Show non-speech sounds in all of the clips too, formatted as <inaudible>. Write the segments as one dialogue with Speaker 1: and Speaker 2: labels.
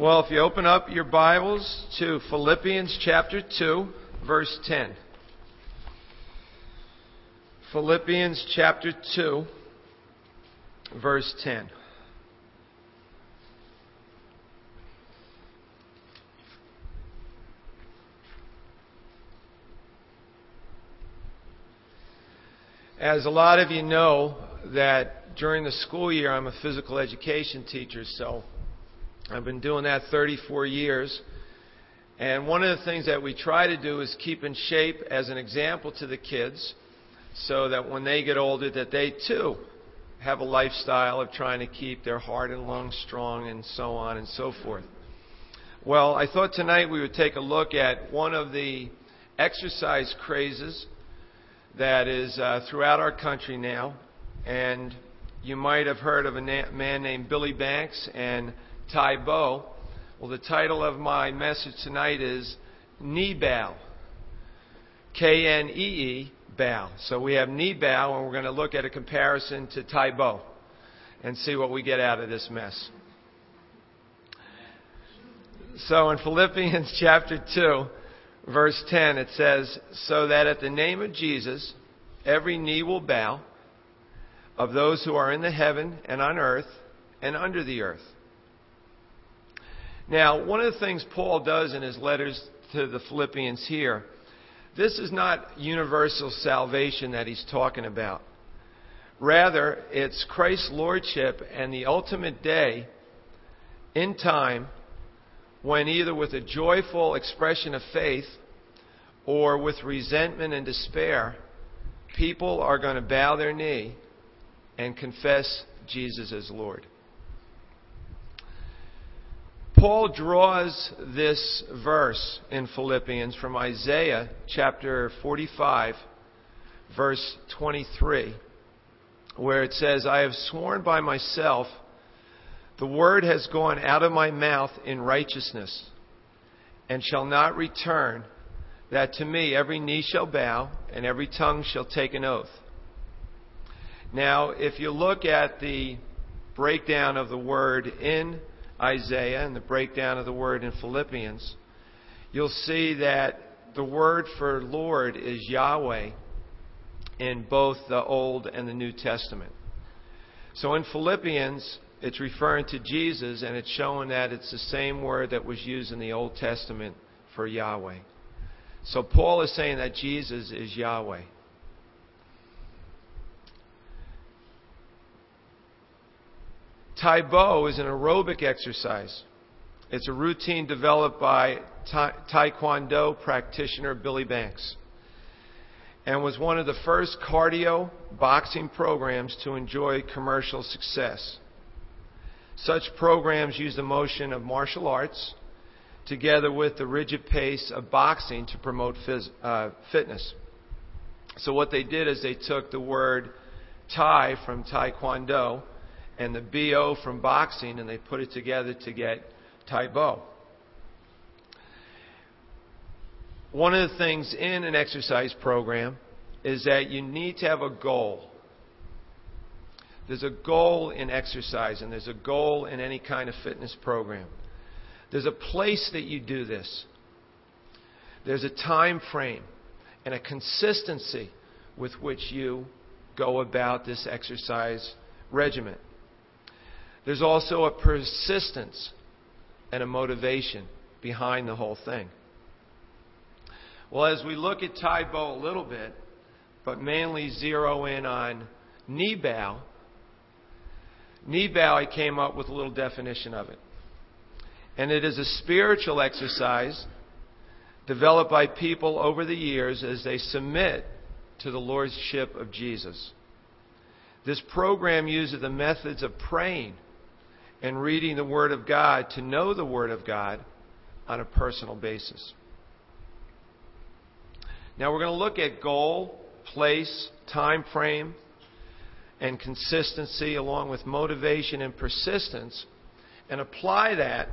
Speaker 1: Well, if you open up your Bibles to Philippians chapter 2, verse 10. Philippians chapter 2, verse 10. As a lot of you know, that during the school year I'm a physical education teacher, so I've been doing that 34 years. And one of the things that we try to do is keep in shape as an example to the kids so that when they get older that they too have a lifestyle of trying to keep their heart and lungs strong and so on and so forth. Well, I thought tonight we would take a look at one of the exercise crazes that is uh, throughout our country now. And you might have heard of a na- man named Billy Blanks and Tae Bo. Well, the title of my message tonight is Knee Bow. K N E E bow. So we have knee bow, and we're going to look at a comparison to Tae Bo and see what we get out of this mess. So in Philippians <laughs> chapter 2, verse 10, it says, So that at the name of Jesus, every knee will bow of those who are in the heaven and on earth and under the earth now, one of the things Paul does in his letters to the Philippians here, this is not universal salvation that he's talking about. Rather, it's Christ's lordship and the ultimate day in time when either with a joyful expression of faith or with resentment and despair, people are going to bow their knee and confess Jesus as Lord. Paul draws this verse in Philippians from Isaiah chapter 45, verse 23, where it says, I have sworn by myself, the word has gone out of my mouth in righteousness, and shall not return, that to me every knee shall bow, and every tongue shall take an oath. Now, if you look at the breakdown of the word in Isaiah and the breakdown of the word in Philippians, you'll see that the word for Lord is Yahweh in both the Old and the New Testament. So in Philippians, it's referring to Jesus and it's showing that it's the same word that was used in the Old Testament for Yahweh. So Paul is saying that Jesus is Yahweh. Tae Bo is an aerobic exercise. It's a routine developed by Taekwondo practitioner Billy Blanks and was one of the first cardio boxing programs to enjoy commercial success. Such programs use the motion of martial arts together with the rigid pace of boxing to promote phys- uh, fitness. So, what they did is they took the word Tae from Taekwondo and the BO from boxing, and they put it together to get Tae Bo. One of the things in an exercise program is that you need to have a goal. There's a goal in exercise, and there's a goal in any kind of fitness program. There's a place that you do this. There's a time frame and a consistency with which you go about this exercise regimen. There's also a persistence and a motivation behind the whole thing. Well, as we look at Tae Bo a little bit, but mainly zero in on knee bow, knee bow, I came up with a little definition of it. And it is a spiritual exercise developed by people over the years as they submit to the Lordship of Jesus. This program uses the methods of praying and reading the Word of God to know the Word of God on a personal basis. Now we're going to look at goal, place, time frame, and consistency along with motivation and persistence and apply that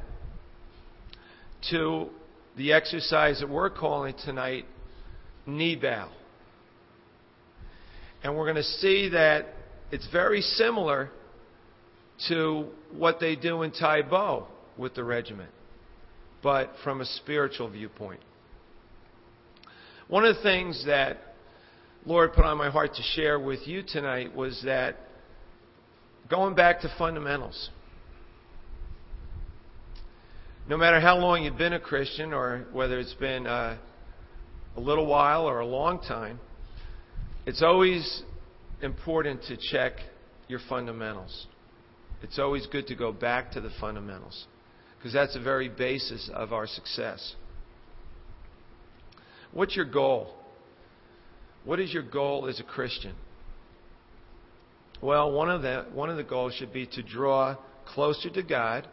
Speaker 1: to the exercise that we're calling tonight knee bow. And we're going to see that it's very similar to what they do in Tae Bo with the regiment. but from a spiritual viewpoint. One of the things that Lord put on my heart to share with you tonight was that going back to fundamentals. No matter how long you've been a Christian, or whether it's been uh, a little while or a long time, it's always important to check your fundamentals. It's always good to go back to the fundamentals because that's the very basis of our success. What's your goal? What is your goal as a Christian? Well, one of the, one of the goals should be to draw closer to God,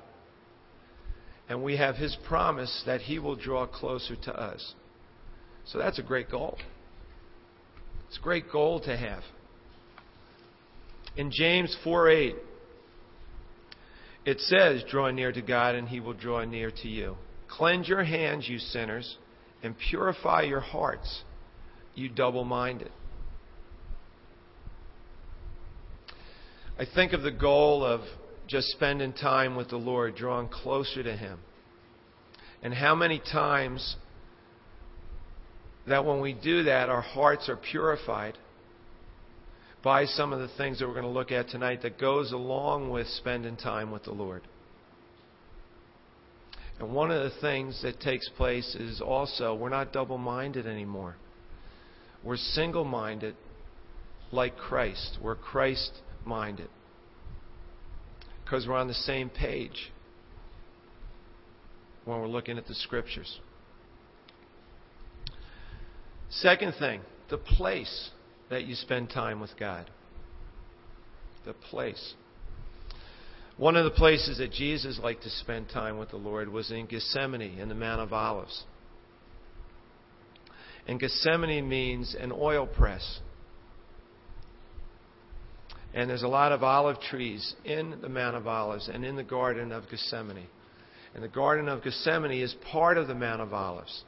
Speaker 1: and we have His promise that He will draw closer to us. So that's a great goal. It's a great goal to have. In James 4 8, it says, Draw near to God, and He will draw near to you. Cleanse your hands, you sinners, and purify your hearts, you double minded. I think of the goal of just spending time with the Lord, drawing closer to Him. And how many times that when we do that, our hearts are purified by some of the things that we're going to look at tonight that goes along with spending time with the Lord. And one of the things that takes place is also we're not double minded anymore. We're single minded like Christ. We're Christ minded. Because we're on the same page when we're looking at the scriptures. Second thing, the place that you spend time with God. The place. One of the places that Jesus liked to spend time with the Lord was in Gethsemane, in the Mount of Olives. And Gethsemane means an oil press. And there's a lot of olive trees in the Mount of Olives and in the Garden of Gethsemane. And the Garden of Gethsemane is part of the Mount of Olives.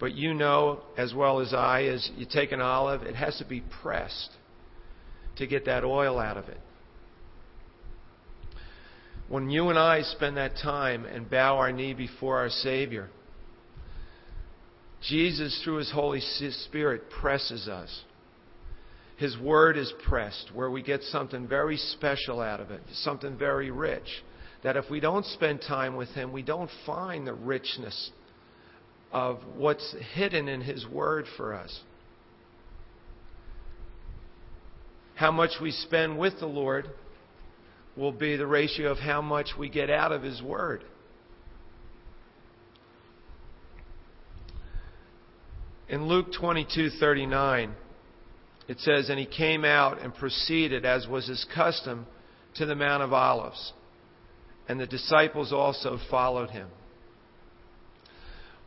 Speaker 1: But you know as well as I, as you take an olive, it has to be pressed to get that oil out of it. When you and I spend that time and bow our knee before our Savior, Jesus, through His Holy Spirit, presses us. His Word is pressed, where we get something very special out of it, something very rich. That if we don't spend time with Him, we don't find the richness of what's hidden in His Word for us. How much we spend with the Lord will be the ratio of how much we get out of His Word. In Luke 22:39, it says, "And he came out and proceeded, as was his custom, to the Mount of Olives, and the disciples also followed him."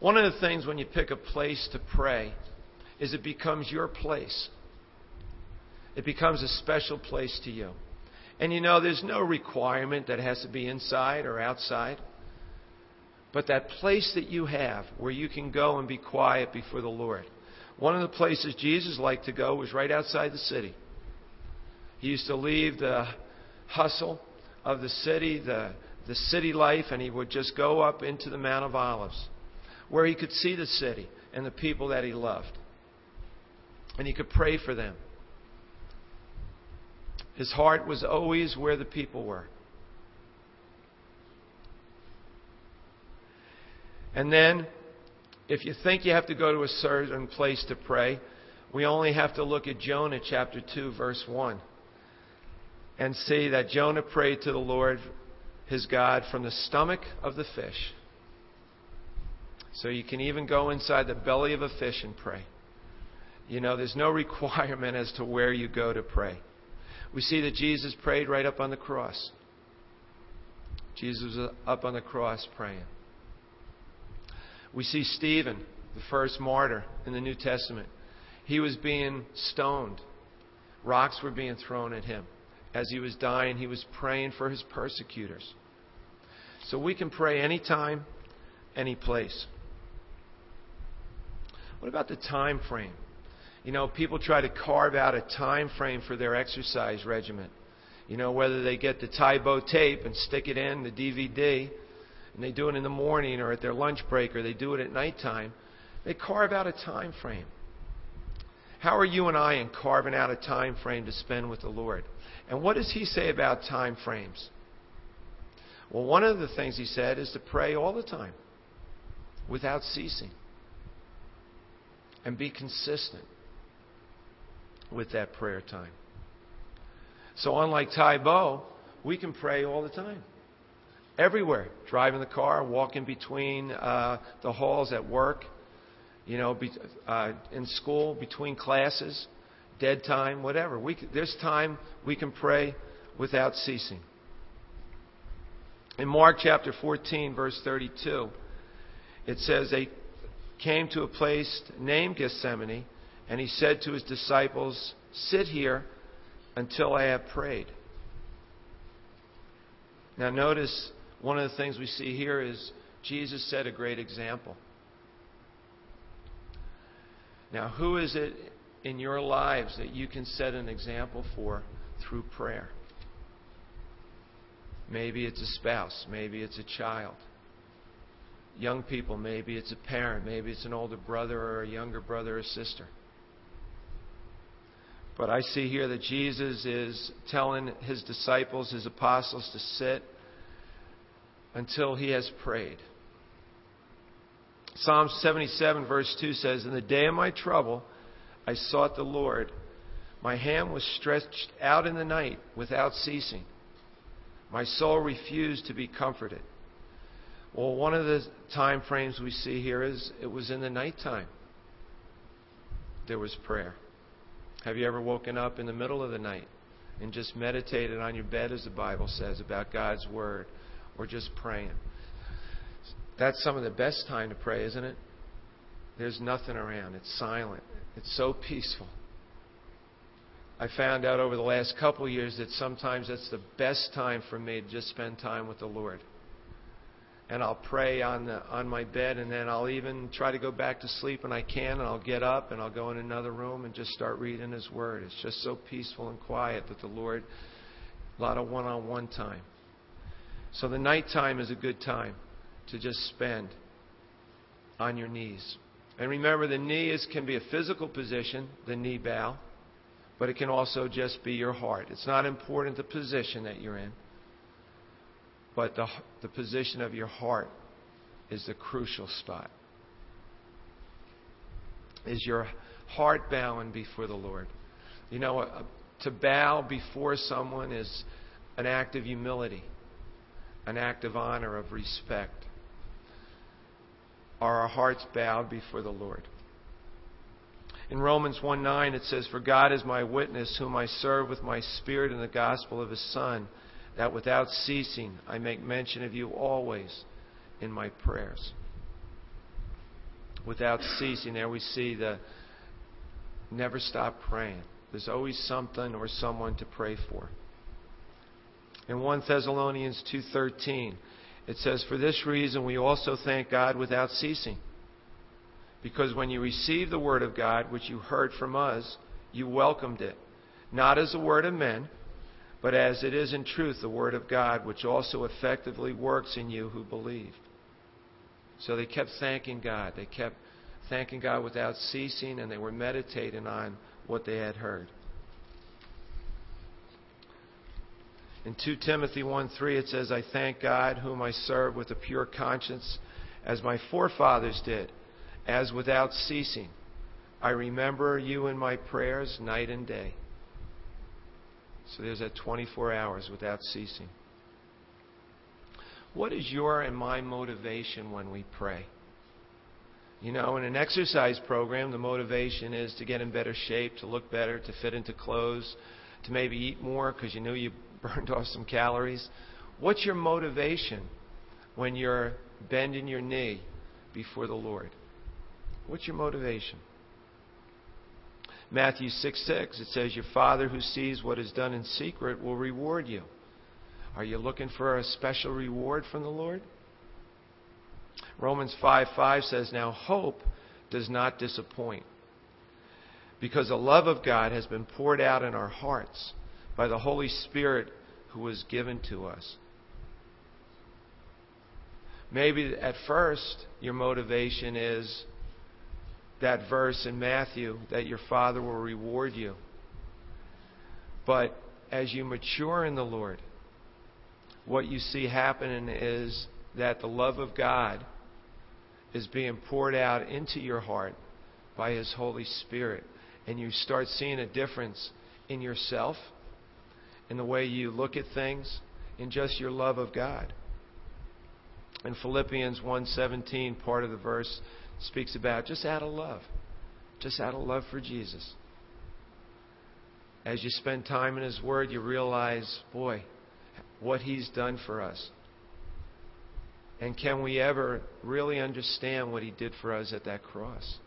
Speaker 1: One of the things when you pick a place to pray is it becomes your place. It becomes a special place to you. And you know, there's no requirement that it has to be inside or outside. But that place that you have where you can go and be quiet before the Lord. One of the places Jesus liked to go was right outside the city. He used to leave the hustle of the city, the, the city life, and he would just go up into the Mount of Olives where he could see the city and the people that he loved. And he could pray for them. His heart was always where the people were. And then, if you think you have to go to a certain place to pray, we only have to look at Jonah chapter 2, verse 1, and see that Jonah prayed to the Lord, his God, from the stomach of the fish. So you can even go inside the belly of a fish and pray. You know, there's no <laughs> requirement as to where you go to pray. We see that Jesus prayed right up on the cross. Jesus was up on the cross praying. We see Stephen, the first martyr in the New Testament. He was being stoned. Rocks were being thrown at him. As he was dying, he was praying for his persecutors. So we can pray anytime, any place. What about the time frame? You know, people try to carve out a time frame for their exercise regimen. You know, whether they get the Tae Bo tape and stick it in the DVD and they do it in the morning or at their lunch break or they do it at nighttime, they carve out a time frame. How are you and I in carving out a time frame to spend with the Lord? And what does he say about time frames? Well, one of the things he said is to pray all the time without ceasing and be consistent with that prayer time. So, unlike Tae Bo, we can pray all the time. Everywhere. Driving the car, walking between uh, the halls at work, you know, be, uh, in school, between classes, dead time, whatever. We, there's time we can pray without ceasing. In Mark chapter 14, verse 32, it says, They came to a place named Gethsemane, and he said to his disciples, Sit here until I have prayed. Now, notice one of the things we see here is Jesus set a great example. Now, who is it in your lives that you can set an example for through prayer? Maybe it's a spouse, maybe it's a child. Young people, maybe it's a parent, maybe it's an older brother or a younger brother or sister. But I see here that Jesus is telling his disciples, his apostles, to sit until he has prayed. Psalm 77, verse 2 says, In the day of my trouble, I sought the Lord. My hand was stretched out in the night without ceasing. My soul refused to be comforted. Well, one of the time frames we see here is it was in the nighttime. There was prayer. Have you ever woken up in the middle of the night and just meditated on your bed, as the Bible says, about God's Word, or just praying? That's some of the best time to pray, isn't it? There's nothing around. It's silent. It's so peaceful. I found out over the last couple years that sometimes that's the best time for me to just spend time with the Lord and I'll pray on the on my bed and then I'll even try to go back to sleep when I can and I'll get up and I'll go in another room and just start reading his word. It's just so peaceful and quiet that the Lord a lot of one-on-one time. So the nighttime is a good time to just spend on your knees. And remember the knee is can be a physical position, the knee bow, but it can also just be your heart. It's not important the position that you're in. But the, the position of your heart is the crucial spot. Is your heart bowing before the Lord? You know, uh, to bow before someone is an act of humility, an act of honor, of respect. Are our hearts bowed before the Lord? In Romans 1 9, it says, For God is my witness, whom I serve with my spirit in the gospel of his Son that without ceasing I make mention of you always in my prayers. Without ceasing, there we see the never stop praying. There's always something or someone to pray for. In 1 Thessalonians 2:13, it says, "For this reason we also thank God without ceasing, because when you received the word of God which you heard from us, you welcomed it, not as a word of men, but as it is in truth the Word of God, which also effectively works in you who believe. So they kept thanking God. They kept thanking God without ceasing, and they were meditating on what they had heard. In 2 Timothy 1 3, it says, I thank God, whom I serve with a pure conscience, as my forefathers did, as without ceasing. I remember you in my prayers night and day. So there's that 24 hours without ceasing. What is your and my motivation when we pray? You know, in an exercise program, the motivation is to get in better shape, to look better, to fit into clothes, to maybe eat more because you knew you <laughs> burned off some calories. What's your motivation when you're bending your knee before the Lord? What's your motivation? Matthew 6 6, it says, Your Father who sees what is done in secret will reward you. Are you looking for a special reward from the Lord? Romans 5 5 says, Now hope does not disappoint, because the love of God has been poured out in our hearts by the Holy Spirit who was given to us. Maybe at first your motivation is that verse in Matthew that your Father will reward you. But as you mature in the Lord, what you see happening is that the love of God is being poured out into your heart by His Holy Spirit. And you start seeing a difference in yourself, in the way you look at things, in just your love of God. In Philippians 1:17, part of the verse speaks about just out of love. Just out of love for Jesus. As you spend time in His Word, you realize, boy, what He's done for us. And can we ever really understand what He did for us at that cross?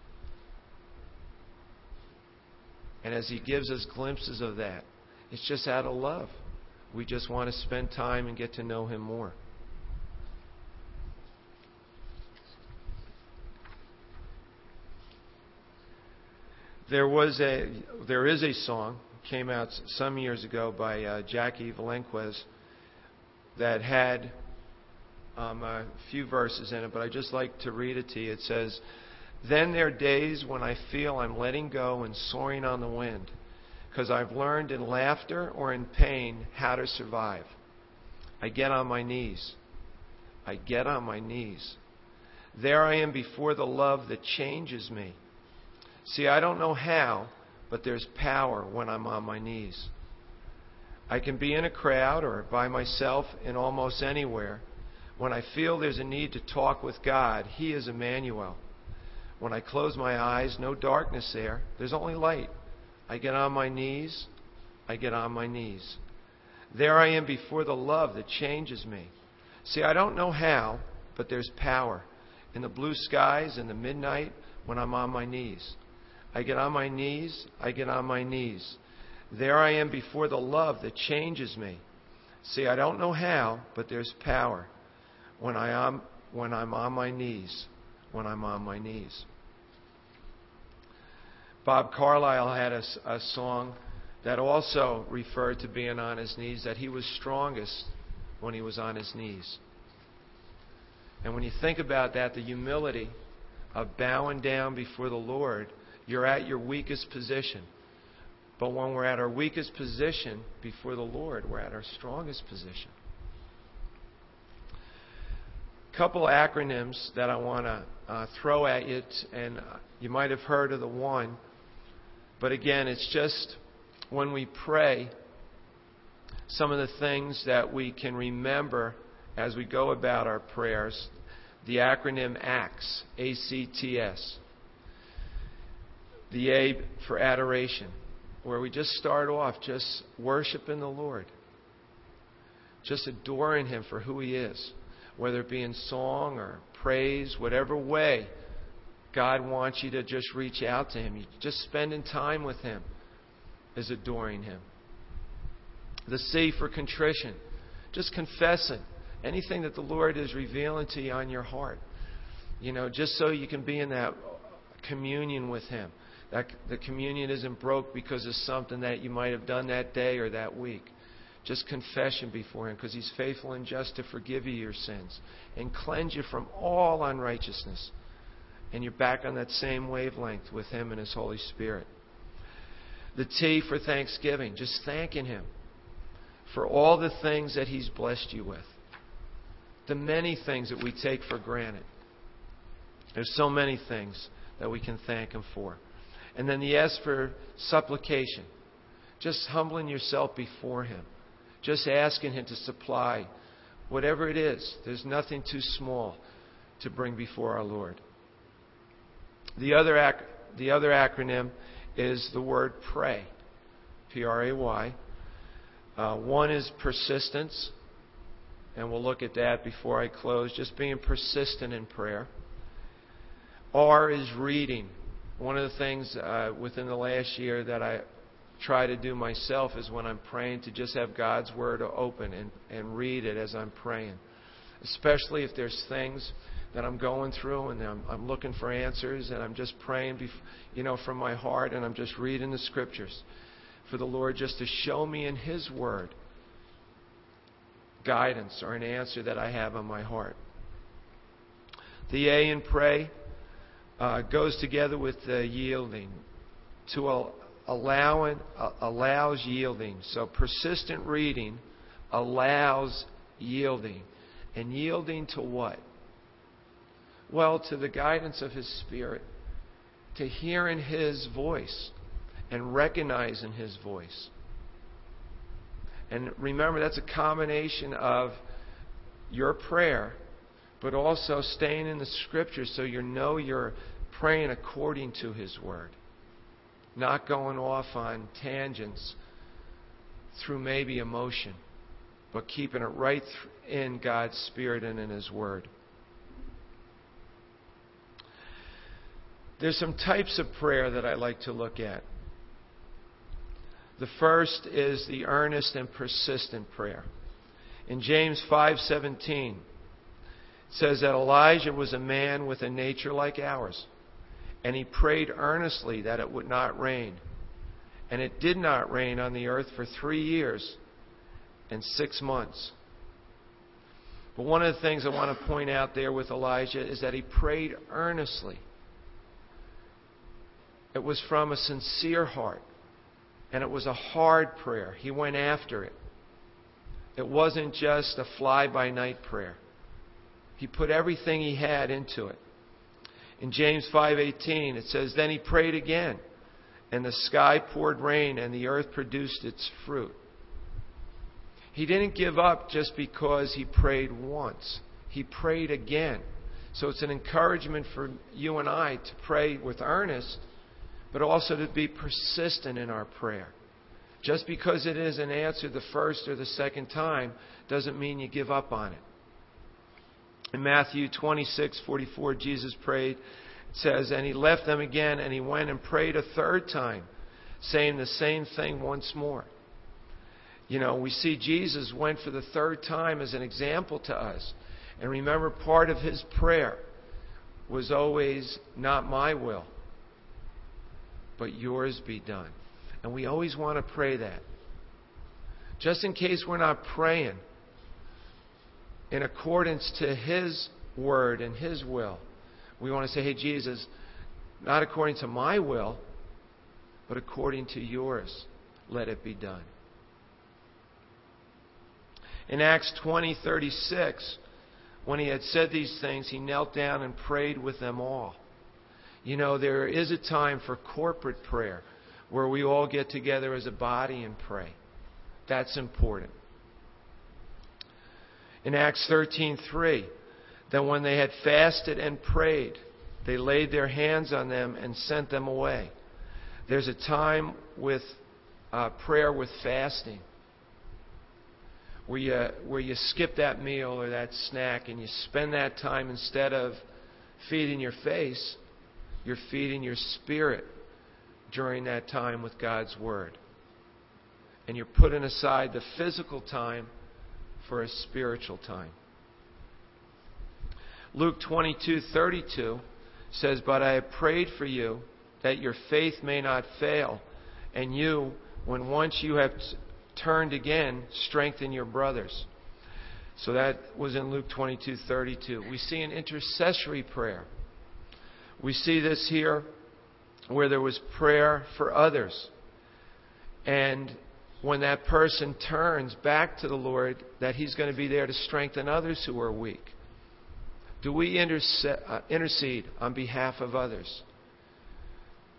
Speaker 1: And as He gives us glimpses of that, it's just out of love. We just want to spend time and get to know Him more. There was a there is a song came out some years ago by uh, Jaci Velasquez that had um, a few verses in it, but I just like to read it to you. It says, "Then there are days when I feel I'm letting go and soaring on the wind, because I've learned in laughter or in pain how to survive. I get on my knees. I get on my knees. There I am before the love that changes me." See, I don't know how, but there's power when I'm on my knees. I can be in a crowd or by myself in almost anywhere. When I feel there's a need to talk with God, He is Emmanuel. When I close my eyes, no darkness there. There's only light. I get on my knees. I get on my knees. There I am before the love that changes me. See, I don't know how, but there's power in the blue skies in the midnight when I'm on my knees. I get on my knees. I get on my knees. There I am before the love that changes me. See, I don't know how, but there's power when I am when I'm on my knees. When I'm on my knees. Bob Carlisle had a, a song that also referred to being on his knees, that he was strongest when he was on his knees. And when you think about that, the humility of bowing down before the Lord you're at your weakest position. But when we're at our weakest position before the Lord, we're at our strongest position. Couple acronyms that I want to uh, throw at you, and you might have heard of the one, but again, it's just when we pray, some of the things that we can remember as we go about our prayers. The acronym ACTS, A C T S the A for adoration, where we just start off just worshiping the Lord, just adoring Him for who He is, whether it be in song or praise, whatever way God wants you to just reach out to Him. Just spending time with Him is adoring Him. The C for contrition, just confessing anything that the Lord is revealing to you on your heart. You know, just so you can be in that communion with Him. That the communion isn't broke because of something that you might have done that day or that week. Just confession before Him because He's faithful and just to forgive you your sins and cleanse you from all unrighteousness. And you're back on that same wavelength with Him and His Holy Spirit. The T for thanksgiving, just thanking Him for all the things that He's blessed you with. The many things that we take for granted. There's so many things that we can thank Him for. And then the S for supplication. Just humbling yourself before Him. Just asking Him to supply whatever it is. There's nothing too small to bring before our Lord. The other, ac- the other acronym is the word pray. P R A Y. Uh, one is persistence, and we'll look at that before I close. Just being persistent in prayer. R is reading. One of the things uh, within the last year that I try to do myself is when I'm praying to just have God's Word open and, and read it as I'm praying. Especially if there's things that I'm going through and I'm, I'm looking for answers and I'm just praying, bef- you know, from my heart and I'm just reading the Scriptures for the Lord just to show me in His Word guidance or an answer that I have on my heart. The A in pray uh, goes together with the yielding. To allow uh, allows yielding. So persistent reading allows yielding. And yielding to what? Well, to the guidance of His Spirit, to hearing His voice and recognizing His voice. And remember, that's a combination of your prayer, but also staying in the Scriptures so you know you're praying according to His Word, not going off on tangents through maybe emotion, but keeping it right in God's Spirit and in His Word. There's some types of prayer that I like to look at. The first is the earnest and persistent prayer. In James 5:17 it says that Elijah was a man with a nature like ours, and he prayed earnestly that it would not rain. And it did not rain on the earth for 3 years and 6 months. But one of the things I want to point out there with Elijah is that he prayed earnestly. It was from a sincere heart. And it was a hard prayer. He went after it. It wasn't just a fly by night prayer. He put everything he had into it. In James 5:18 it says then he prayed again and the sky poured rain and the earth produced its fruit. He didn't give up just because he prayed once. He prayed again. So it's an encouragement for you and I to pray with earnest but also to be persistent in our prayer. Just because it isn't answered the first or the second time doesn't mean you give up on it. In Matthew 26:44 Jesus prayed it says and he left them again and he went and prayed a third time saying the same thing once more. You know, we see Jesus went for the third time as an example to us. And remember part of his prayer was always not my will but yours be done. And we always want to pray that. Just in case we're not praying in accordance to His word and His will, we want to say, hey, Jesus, not according to my will, but according to yours, let it be done. In Acts 20:36, when he had said these things, he knelt down and prayed with them all. You know, there is a time for corporate prayer where we all get together as a body and pray. That's important. In Acts 13:3, that when they had fasted and prayed, they laid their hands on them and sent them away. There's a time with uh, prayer with fasting where you, where you skip that meal or that snack and you spend that time instead of feeding your face, you're feeding your spirit during that time with God's Word. And you're putting aside the physical time for a spiritual time. Luke 22:32 says, "But I have prayed for you that your faith may not fail, and you, when once you have t- turned again, strengthen your brothers." So that was in Luke 22:32. We see an intercessory prayer we see this here where there was prayer for others. And when that person turns back to the Lord, that He's going to be there to strengthen others who are weak. Do we uh, intercede on behalf of others?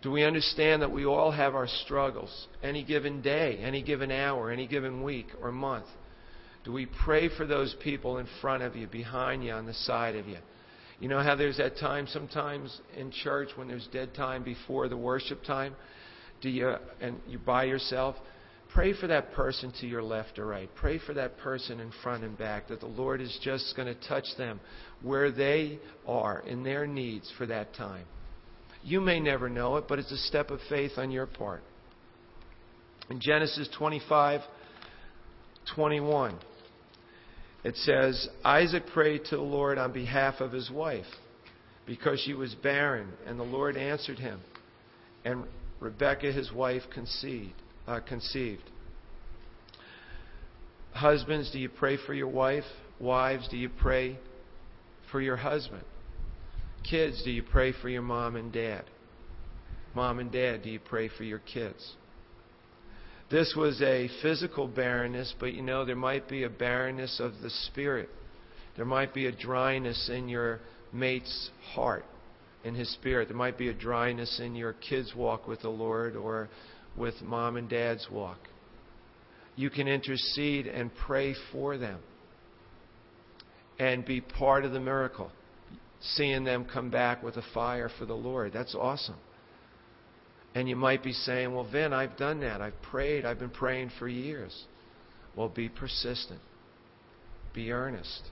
Speaker 1: Do we understand that we all have our struggles any given day, any given hour, any given week or month? Do we pray for those people in front of you, behind you, on the side of you? You know how there's that time sometimes in church when there's dead time before the worship time? Do you and you by yourself? Pray for that person to your left or right. Pray for that person in front and back that the Lord is just going to touch them where they are in their needs for that time. You may never know it, but it's a step of faith on your part. In Genesis 25 21, it says Isaac prayed to the Lord on behalf of his wife because she was barren, and the Lord answered him. And Rebekah, his wife, conceived. Uh, conceived. Husbands, do you pray for your wife? Wives, do you pray for your husband? Kids, do you pray for your mom and dad? Mom and dad, do you pray for your kids? This was a physical barrenness, but you know, there might be a barrenness of the spirit. There might be a dryness in your mate's heart, in his spirit. There might be a dryness in your kids' walk with the Lord or with mom and dad's walk. You can intercede and pray for them and be part of the miracle, seeing them come back with a fire for the Lord. That's awesome. And you might be saying, Well, Vin, I've done that. I've prayed. I've been praying for years. Well, be persistent, be earnest,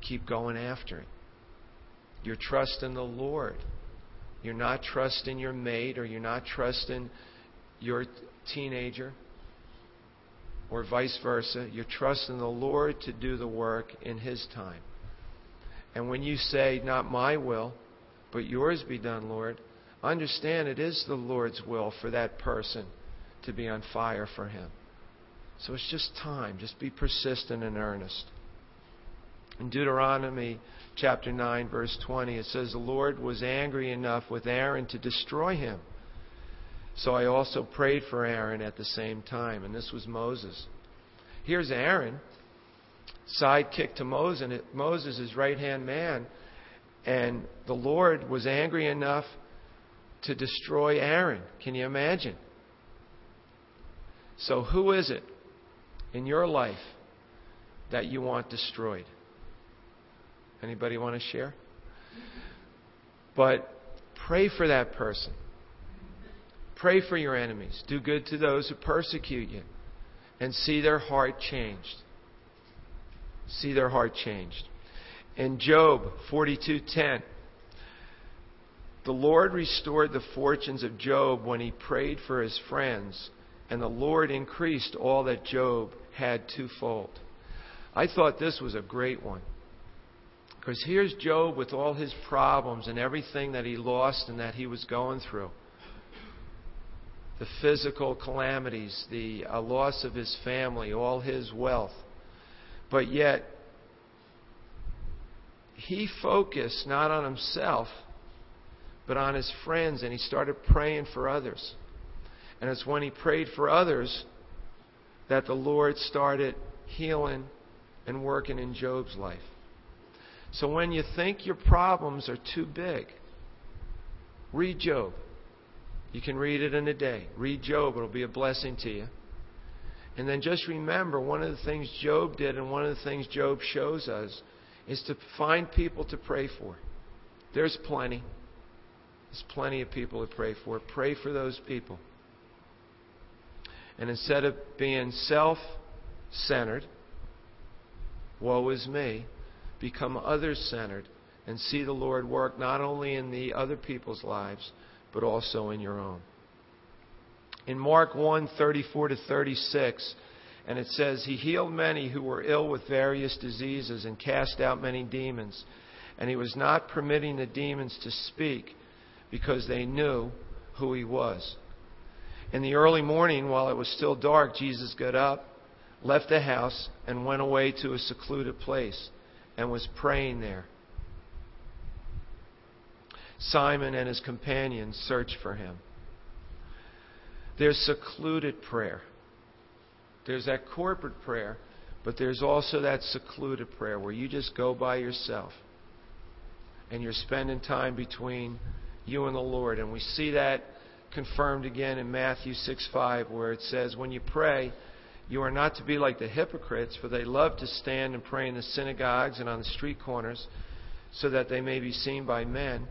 Speaker 1: keep going after it. You're trusting the Lord. You're not trusting your mate or you're not trusting your teenager or vice versa. You're trusting the Lord to do the work in His time. And when you say, Not my will, but yours be done, Lord, understand it is the Lord's will for that person to be on fire for Him. So it's just time. Just be persistent and earnest. In Deuteronomy chapter 9, verse 20, it says, The Lord was angry enough with Aaron to destroy him. So I also prayed for Aaron at the same time, and this was Moses. Here's Aaron, sidekick to Moses, Moses, right hand man, and the Lord was angry enough to destroy Aaron. Can you imagine? So, who is it in your life that you want destroyed? Anybody want to share? But pray for that person. Pray for your enemies. Do good to those who persecute you. And see their heart changed. See their heart changed. In Job 42:10, the Lord restored the fortunes of Job when he prayed for his friends, and the Lord increased all that Job had twofold. I thought this was a great one. Because here's Job with all his problems and everything that he lost and that he was going through the physical calamities, the uh, loss of his family, all his wealth. But yet, he focused not on himself, but on his friends, and he started praying for others. And it's when he prayed for others that the Lord started healing and working in Job's life. So when you think your problems are too big, read Job. You can read it in a day. Read Job, it'll be a blessing to you. And then just remember one of the things Job did and one of the things Job shows us is to find people to pray for. There's plenty. There's plenty of people to pray for. Pray for those people. And instead of being self centered, woe is me, become other centered and see the Lord work not only in the other people's lives, but also in your own. In Mark 1 34 to 36, and it says, He healed many who were ill with various diseases and cast out many demons. And he was not permitting the demons to speak because they knew who he was. In the early morning, while it was still dark, Jesus got up, left the house, and went away to a secluded place and was praying there. Simon and his companions search for him. There's secluded prayer. There's that corporate prayer, but there's also that secluded prayer where you just go by yourself and you're spending time between you and the Lord. And we see that confirmed again in Matthew 6 5, where it says, When you pray, you are not to be like the hypocrites, for they love to stand and pray in the synagogues and on the street corners, so that they may be seen by men.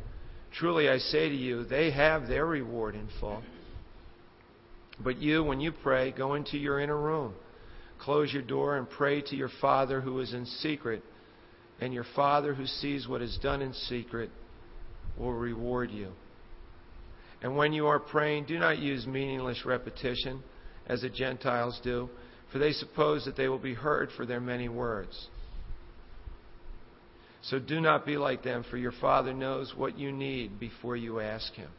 Speaker 1: Truly I say to you, they have their reward in full. But you, when you pray, go into your inner room, close your door, and pray to your Father who is in secret, and your Father who sees what is done in secret will reward you. And when you are praying, do not use meaningless repetition as the Gentiles do, for they suppose that they will be heard for their many words. So do not be like them, for your Father knows what you need before you ask Him.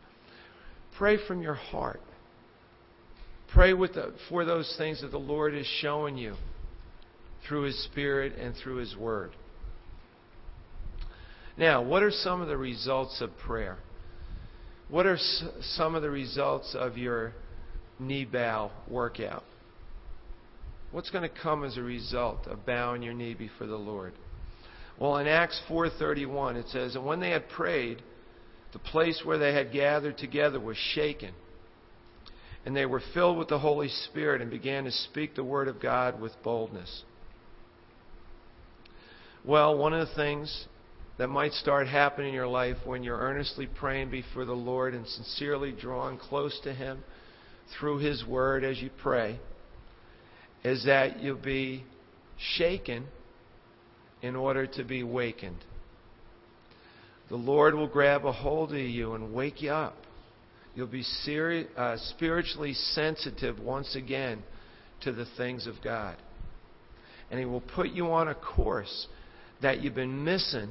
Speaker 1: Pray from your heart. Pray the, for those things that the Lord is showing you through His Spirit and through His Word. Now, what are some of the results of prayer? What are some of the results of your knee bow workout? What's going to come as a result of bowing your knee before the Lord? Well, in Acts 4:31 it says, "And when they had prayed, the place where they had gathered together was shaken, and they were filled with the Holy Spirit and began to speak the word of God with boldness." Well, one of the things that might start happening in your life when you're earnestly praying before the Lord and sincerely drawing close to Him through His Word as you pray is that you'll be shaken in order to be wakened. The Lord will grab a hold of you and wake you up. You'll be seri- uh, spiritually sensitive once again to the things of God. And He will put you on a course that you've been missing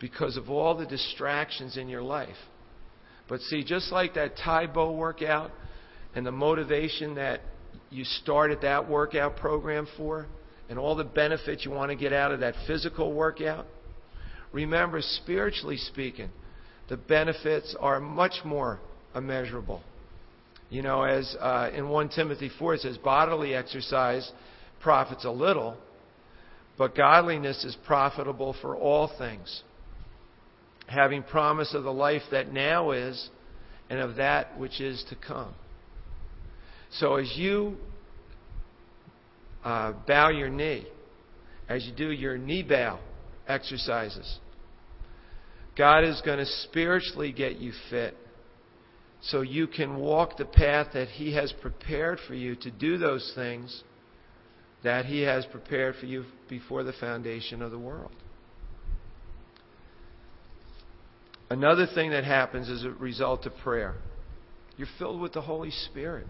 Speaker 1: because of all the distractions in your life. But see, just like that Tae Bo workout and the motivation that you started that workout program for, and all the benefits you want to get out of that physical workout, remember, spiritually speaking, the benefits are much more immeasurable. You know, as uh, in 1 Timothy 4 it says, bodily exercise profits a little, but godliness is profitable for all things having promise of the life that now is and of that which is to come. So as you uh, bow your knee, as you do your knee bow exercises, God is going to spiritually get you fit so you can walk the path that He has prepared for you to do those things that He has prepared for you before the foundation of the world. Another thing that happens as a result of prayer you're filled with the Holy Spirit.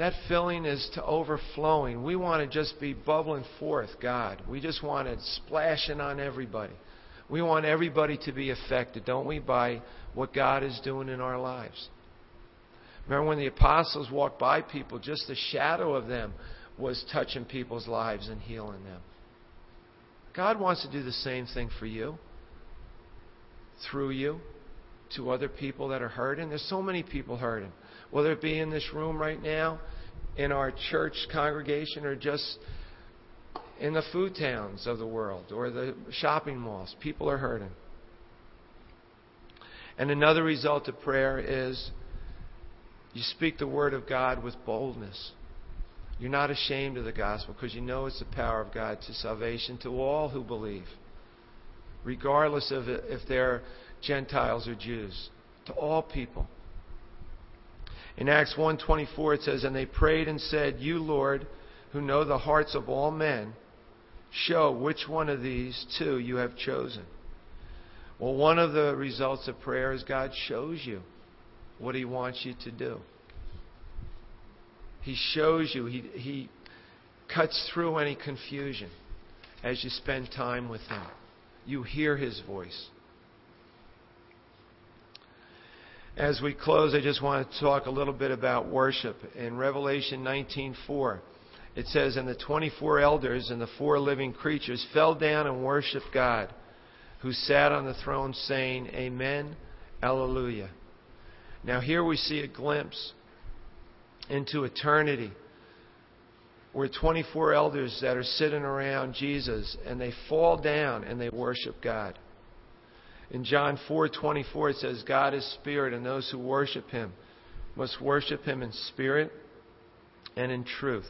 Speaker 1: That filling is to overflowing. We want to just be bubbling forth, God. We just want it splashing on everybody. We want everybody to be affected, don't we, by what God is doing in our lives. Remember when the apostles walked by people, just the shadow of them was touching people's lives and healing them. God wants to do the same thing for you through you to other people that are hurting. There's so many people hurting, whether it be in this room right now, in our church congregation, or just in the food towns of the world or the shopping malls. People are hurting. And another result of prayer is you speak the word of God with boldness. You're not ashamed of the gospel because you know it's the power of God to salvation to all who believe regardless of if they're Gentiles or Jews, to all people. In Acts 1:24 it says and they prayed and said, "You Lord, who know the hearts of all men, show which one of these two you have chosen." Well, one of the results of prayer is God shows you what he wants you to do. He shows you, he, he cuts through any confusion as you spend time with him you hear his voice. As we close, I just want to talk a little bit about worship. In Revelation 19:4, it says, "And the 24 elders and the four living creatures fell down and worshiped God, who sat on the throne, saying, Amen, Alleluia." Now here we see a glimpse into eternity were 24 elders that are sitting around Jesus and they fall down and they worship God. In John 4:24 it says God is spirit and those who worship him must worship him in spirit and in truth.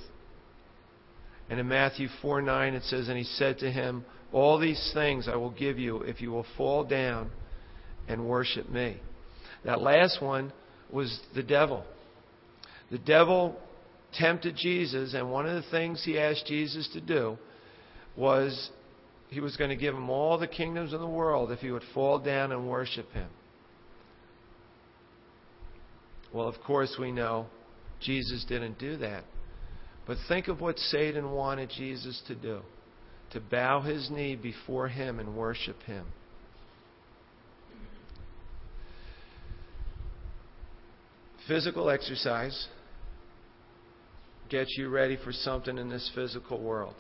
Speaker 1: And in Matthew 4:9 it says and he said to him all these things I will give you if you will fall down and worship me. That last one was the devil. The devil tempted Jesus, and one of the things he asked Jesus to do was he was going to give him all the kingdoms of the world if he would fall down and worship him. Well, of course, we know Jesus didn't do that. But think of what Satan wanted Jesus to do to bow his knee before him and worship him. Physical exercise gets you ready for something in this physical world.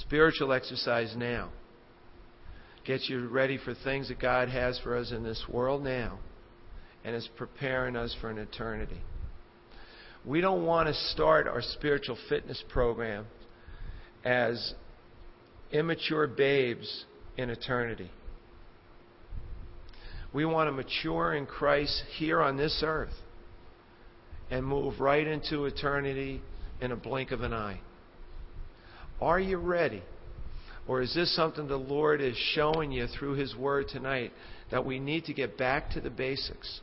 Speaker 1: Spiritual exercise now gets you ready for things that God has for us in this world now and is preparing us for an eternity. We don't want to start our spiritual fitness program as immature babes in eternity. We want to mature in Christ here on this earth and move right into eternity in a blink of an eye. Are you ready? Or is this something the Lord is showing you through His Word tonight that we need to get back to the basics?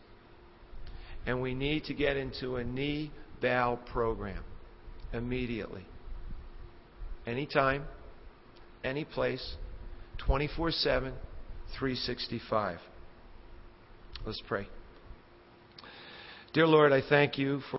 Speaker 1: And we need to get into a knee bow program immediately. Anytime, any place, 24 7, 365. Let's pray. Dear Lord, I thank you for.